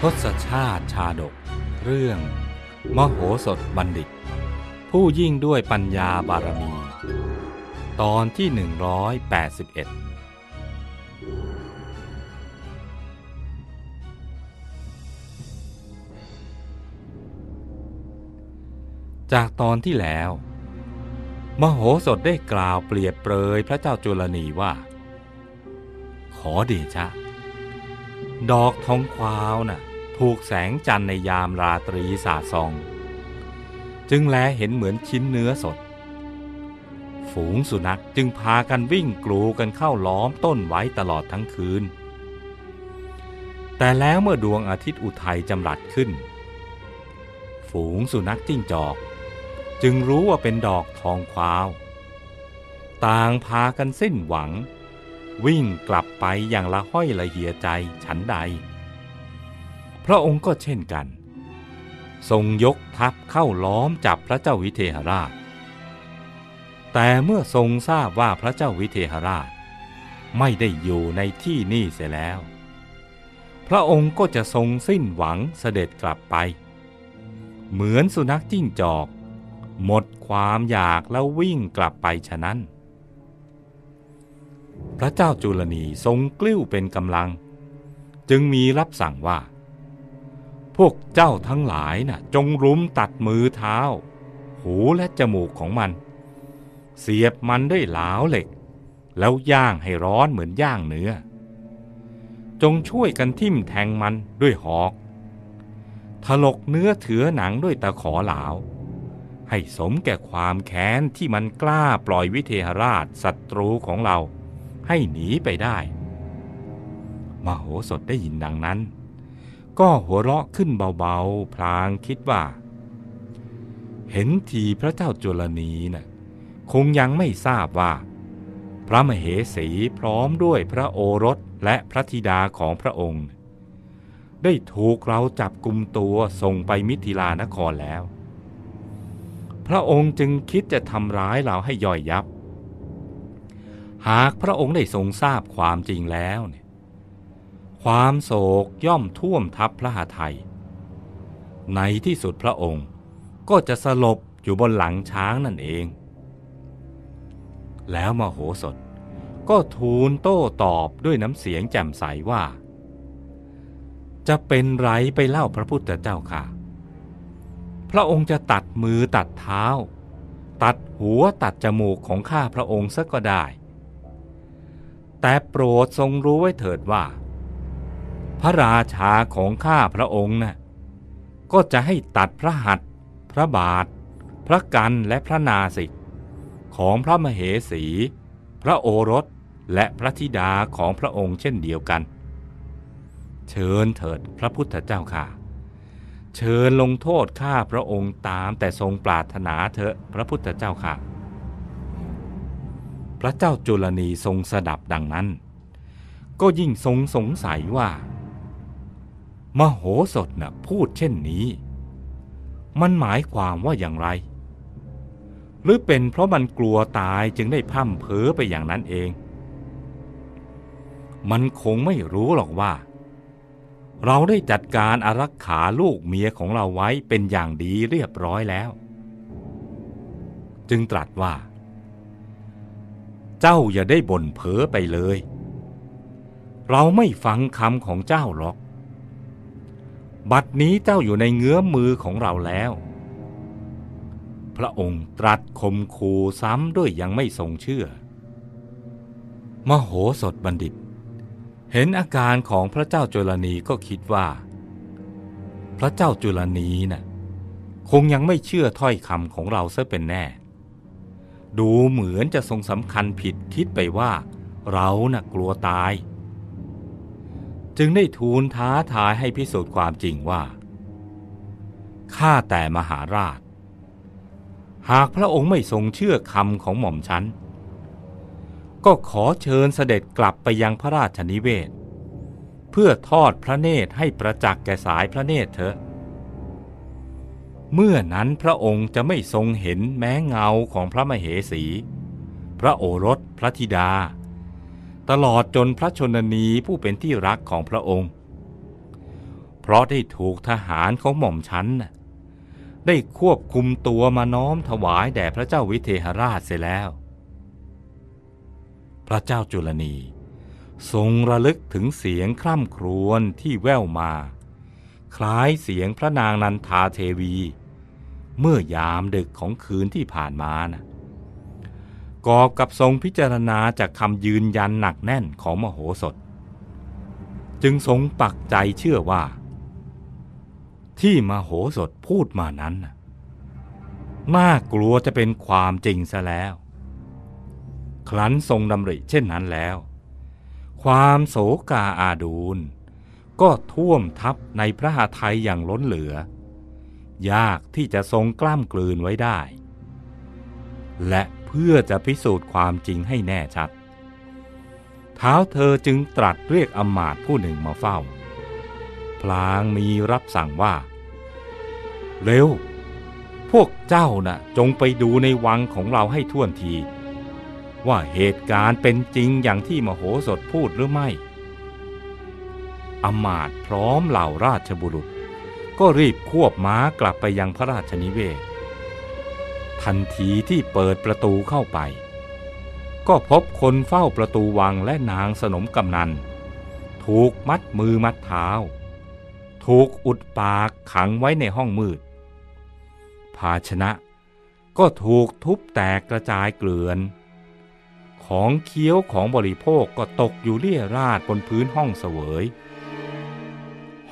ทศชาติชาดก เรื่อง มโหสถบัณฑิต ผู้ยิ่งด้วยปัญญาบารมี ตอนที่ 181จากตอนที่แล้ว มโหสถได้กล่าวเปรียบเปรยพระเจ้าจุลนีว่า ขอเดชะ ดอกทองควาวน่ะถูกแสงจันทร์ในยามราตรีสาดส่อง จึงแลเห็นเหมือนชิ้นเนื้อสด ฝูงสุนัขจึงพากันวิ่งกลูกันเข้าล้อมต้นไว้ตลอดทั้งคืน แต่แล้วเมื่อดวงอาทิตย์อุทัยจำรัดขึ้น ฝูงสุนัขจิ้งจอก จึงรู้ว่าเป็นดอกทองควาว ต่างพากันสิ้นหวัง วิ่งกลับไปอย่างละห้อยละเหียใจฉันใด พระองค์ก็เช่นกัน ทรงยกทัพเข้าล้อมจับพระเจ้าวิเทหราช แต่เมื่อทรงทราบว่าพระเจ้าวิเทหราช ไม่ได้อยู่ในที่นี่เสียแล้ว พระองค์ก็จะทรงสิ้นหวังเสด็จกลับไป เหมือนสุนัขจิ้งจอก หมดความอยากแล้ววิ่งกลับไปฉะนั้น พระเจ้าจุลนีทรงกลิ้วเป็นกำลัง จึงมีรับสั่งว่า พวกเจ้าทั้งหลายน่ะ จงรุมตัดมือเท้า หูและจมูกของมัน เสียบมันด้วยหลาวเหล็ก แล้วย่างให้ร้อนเหมือนย่างเนื้อ จงช่วยกันทิ่มแทงมันด้วยหอกถลกเนื้อเถือหนังด้วยตะขอหลาว ให้สมแก่ความแค้นที่มันกล้าปล่อยวิเทหราชศัตรูของเรา ให้หนีไปได้ มโหสถได้ยินดังนั้น ก็หัวเราะขึ้นเบาๆ พลางคิดว่า เห็นทีพระเจ้าจุลนีนะ่ะคงยังไม่ทราบว่า พระมเหสีพร้อมด้วยพระโอรสและพระธิดาของพระองค์ ได้ถูกเราจับกลุ่มตัวส่งไปมิถิลานครแล้ว พระองค์จึงคิดจะทำร้ายเราให้ย่อยยับ หากพระองค์ได้ทรงทราบความจริงแล้วเนี่ยความโศกย่อมท่วมทับพระหทัยในที่สุดพระองค์ก็จะสลบอยู่บนหลังช้างนั่นเอง แล้วมโหสถก็ทูลโต้ตอบด้วยน้ำเสียงแจ่มใสว่า จะเป็นไรไปเล่าพระพุทธเจ้าค่ะ ระองค์จะตัดมือตัดเท้า ตัดหัวตัดจมูกของข้าพระองค์ซะก็ได้ แต่โปรดทรงรู้ไว้เถิดว่า พระราชาของข้าพระองค์นะ่ะก็จะให้ตัดพระหัตถ์พระบาท พระกันและพระนาสิกของพระมเหสี พระโอรสและพระธิดาของพระองค์เช่นเดียวกัน เชิญเถิดพระพุทธเจ้าค่ะ เชิญลงโทษข้าพระองค์ตามแต่ทรงปรารถนาเถอะพระพุทธเจ้าค่ะ พระเจ้าจุลนีทรงสดับดังนั้น ก็ยิ่งทรงสงสัยว่า มโหสถนะ่ะพูดเช่นนี้ มันหมายความว่าอย่างไร หรือเป็นเพราะมันกลัวตายจึงได้พร่ำเพ้อไปอย่างนั้นเอง มันคงไม่รู้หรอกว่า เราได้จัดการอารักขาลูกเมียของเราไว้เป็นอย่างดีเรียบร้อยแล้ว จึงตรัสว่า เจ้าอย่าได้บ่นเพ้อไปเลย เราไม่ฟังคำของเจ้าหรอก บัดนี้เจ้าอยู่ในเงื้อมมือของเราแล้ว พระองค์ตรัสคมคูซ้ำด้วยยังไม่ทรงเชื่อ มโหสถบัณฑิต เห็นอาการของพระเจ้าจุลนีก็คิดว่า พระเจ้าจุลนีนะ่ะคงยังไม่เชื่อถ้อยคำของเราเสียเป็นแน่ ดูเหมือนจะทรงสำคัญผิดคิดไปว่า เรานะ่ะกลัวตาย จึงได้ทูลท้าทายให้พิสูจน์ความจริงว่าข้าแต่มหาราช หากพระองค์ไม่ทรงเชื่อคำของหม่อมฉัน ก็ขอเชิญเสด็จกลับไปยังพระราชนิเวศ เพื่อทอดพระเนตรให้ประจักษ์แก่สายพระเนตรเถอะ เมื่อนั้นพระองค์จะไม่ทรงเห็นแม้เงาของพระมเหสี พระโอรสพระธิดา ตลอดจนพระชนนีผู้เป็นที่รักของพระองค์ เพราะได้ถูกทหารของหม่อมชันน่ะได้ควบคุมตัวมาน้อมถวายแด่พระเจ้าวิเทหราชเสียแล้ว พระเจ้าจุลนี ทรงระลึกถึงเสียงคร่ำครวญที่แว่วมา คล้ายเสียงพระนางนันทาเทวี เมื่อยามดึกของคืนที่ผ่านมานะกอบกับทรงพิจารณาจากคำยืนยันหนักแน่นของมโหสถ จึงทรงปักใจเชื่อว่า ที่มโหสถพูดมานั้นน่ะน่ากลัวจะเป็นความจริงซะแล้ว ครั้นทรงดำริเช่นนั้นแล้ว ความโศกาอาดูล ก็ท่วมทับในพระหทัยอย่างล้นเหลือ ยากที่จะทรงกล้ามกลืนไว้ได้ และเพื่อจะพิสูจน์ความจริงให้แน่ชัด เท้าเธอจึงตรัสเรียกอมาตผู้หนึ่งมาเฝ้า พลางมีรับสั่งว่า เร็ว พวกเจ้าน่ะจงไปดูในวังของเราให้ท่วนที ว่าเหตุการณ์เป็นจริงอย่างที่มโหสถพูดหรือไม่ อมาตพร้อมเหล่าราชบุรุษ ก็รีบควบม้ากลับไปยังพระราชนิเวศ ทันทีที่เปิดประตูเข้าไป ก็พบคนเฝ้าประตูวังและนางสนมกำนัน ถูกมัดมือมัดเท้า ถูกอุดปากขังไว้ในห้องมืด ภาชนะก็ถูกทุบแตกกระจายเกลื่อน ของเคี้ยวของบริโภคก็ตกอยู่เลี่ยราดบนพื้นห้องเสวย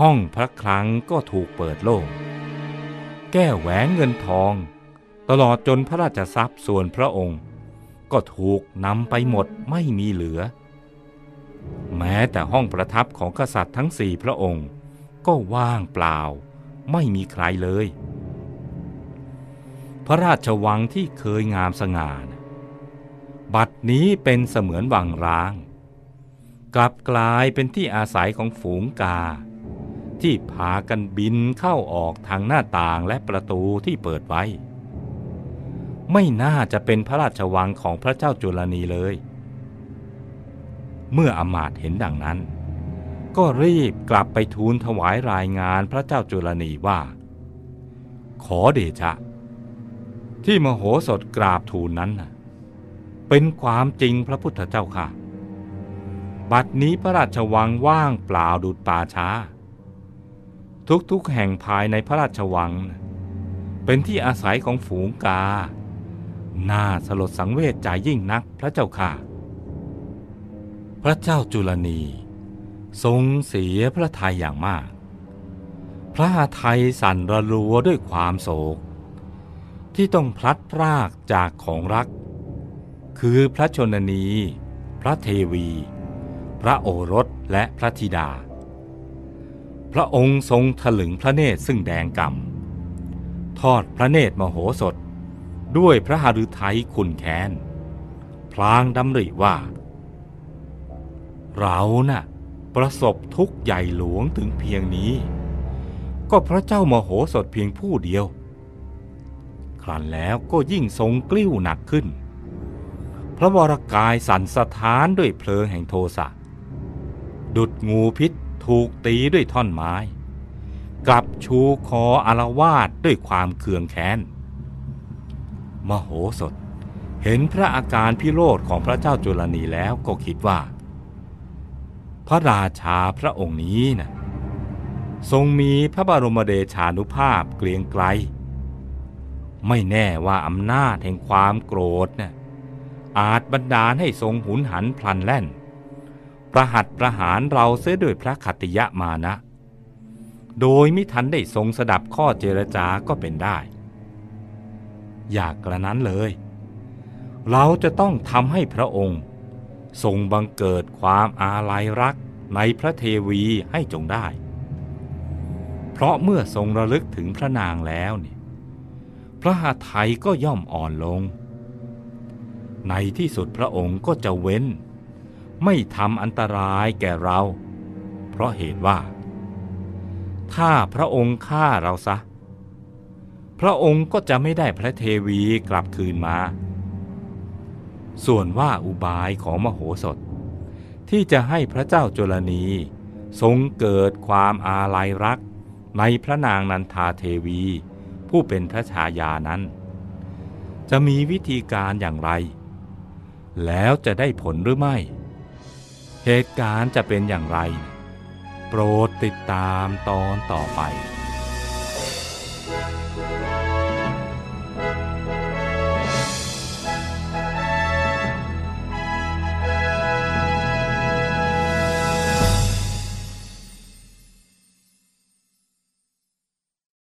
ห้องพระคลังก็ถูกเปิดโล่ง แก้แหวนเงินทอง ตลอดจนพระราชทรัพย์ส่วนพระองค์ ก็ถูกนำไปหมดไม่มีเหลือ แม้แต่ห้องประทับของกษัตริย์ทั้งสี่พระองค์ ก็ว่างเปล่า ไม่มีใครเลย พระราชวังที่เคยงามสง่านะ บัดนี้เป็นเสมือนวังร้าง กลับกลายเป็นที่อาศัยของฝูงกา ที่พากันบินเข้าออกทางหน้าต่างและประตูที่เปิดไว้ ไม่น่าจะเป็นพระราชวังของพระเจ้าจุลนีเลย เมื่ออมาตเห็นดังนั้น ก็รีบกลับไปทูลถวายรายงานพระเจ้าจุลนีว่า ขอเดชะ ที่มโหสถกราบทูลนั้นนะ เป็นความจริงพระพุทธเจ้าค่ะ บัดนี้พระราชวังว่างเปล่าดุดป่าช้า ทุกๆแห่งภายในพระราชวัง เป็นที่อาศัยของฝูงกา น่าสลดสังเวชใจยิ่งนักพระเจ้าค่ะ พระเจ้าจุลนี ทรงเสียพระทัยอย่างมาก พระหัตถ์สั่นระรัวด้วยความโศก ที่ต้องพลัดพรากจากของรัก คือพระชนนี พระเทวี พระโอรสและพระธิดา พระองค์ทรงถลึงพระเนตรซึ่งแดงกำทอดพระเนตรมโหสถ ด้วยพระหฤทัยขุนแค้น พลางดำริว่า เราน่ะประสบทุกข์ใหญ่หลวงถึงเพียงนี้ ก็พระเจ้ามโหสถเพียงผู้เดียว ครั้นแล้วก็ยิ่งทรงกลิ้วหนักขึ้น พระวรกายสั่นสะท้านด้วยเพลิงแห่งโทสะ ดุดงูพิษถูกตีด้วยท่อนไม้ กลับชูคออารวาดด้วยความเคืองแค้น มโหสถเห็นพระอาการพิโรธของพระเจ้าจุลนีแล้วก็คิดว่า พระราชาพระองค์นี้นะทรงมีพระบรมเดชานุภาพเกรียงไกรไม่แน่ว่าอำนาจแห่งความโกรธนะ่ะ อาจบันดาลให้ทรงหุนหันพลันแล่น ประหัตประหารเราเสียด้วยพระขัติยะมานะ โดยมิทันได้ทรงสดับข้อเจรจาก็เป็นได้ อยากกระนั้นเลย เราจะต้องทำให้พระองค์ ทรงบังเกิดความอาลัยรักในพระเทวีให้จงได้ เพราะเมื่อทรงระลึกถึงพระนางแล้วเนี่ยพระหาไทยก็ย่อมอ่อนลง ในที่สุดพระองค์ก็จะเว้น ไม่ทำอันตรายแก่เรา เพราะเหตุว่า ถ้าพระองค์ฆ่าเราซะพพระองค์ก็จะไม่ได้พระเทวีกลับคืนมา ส่วนว่าอุบายของมโหสถ ที่จะให้พระเจ้าจุลนีทรงเกิดความอาลัยรักในพระนางนันทาเทวี ผู้เป็นพระชายานั้น จะมีวิธีการอย่างไร แล้วจะได้ผลหรือไม่ เหตุการณ์จะเป็นอย่างไร โปรดติดตามตอนต่อไป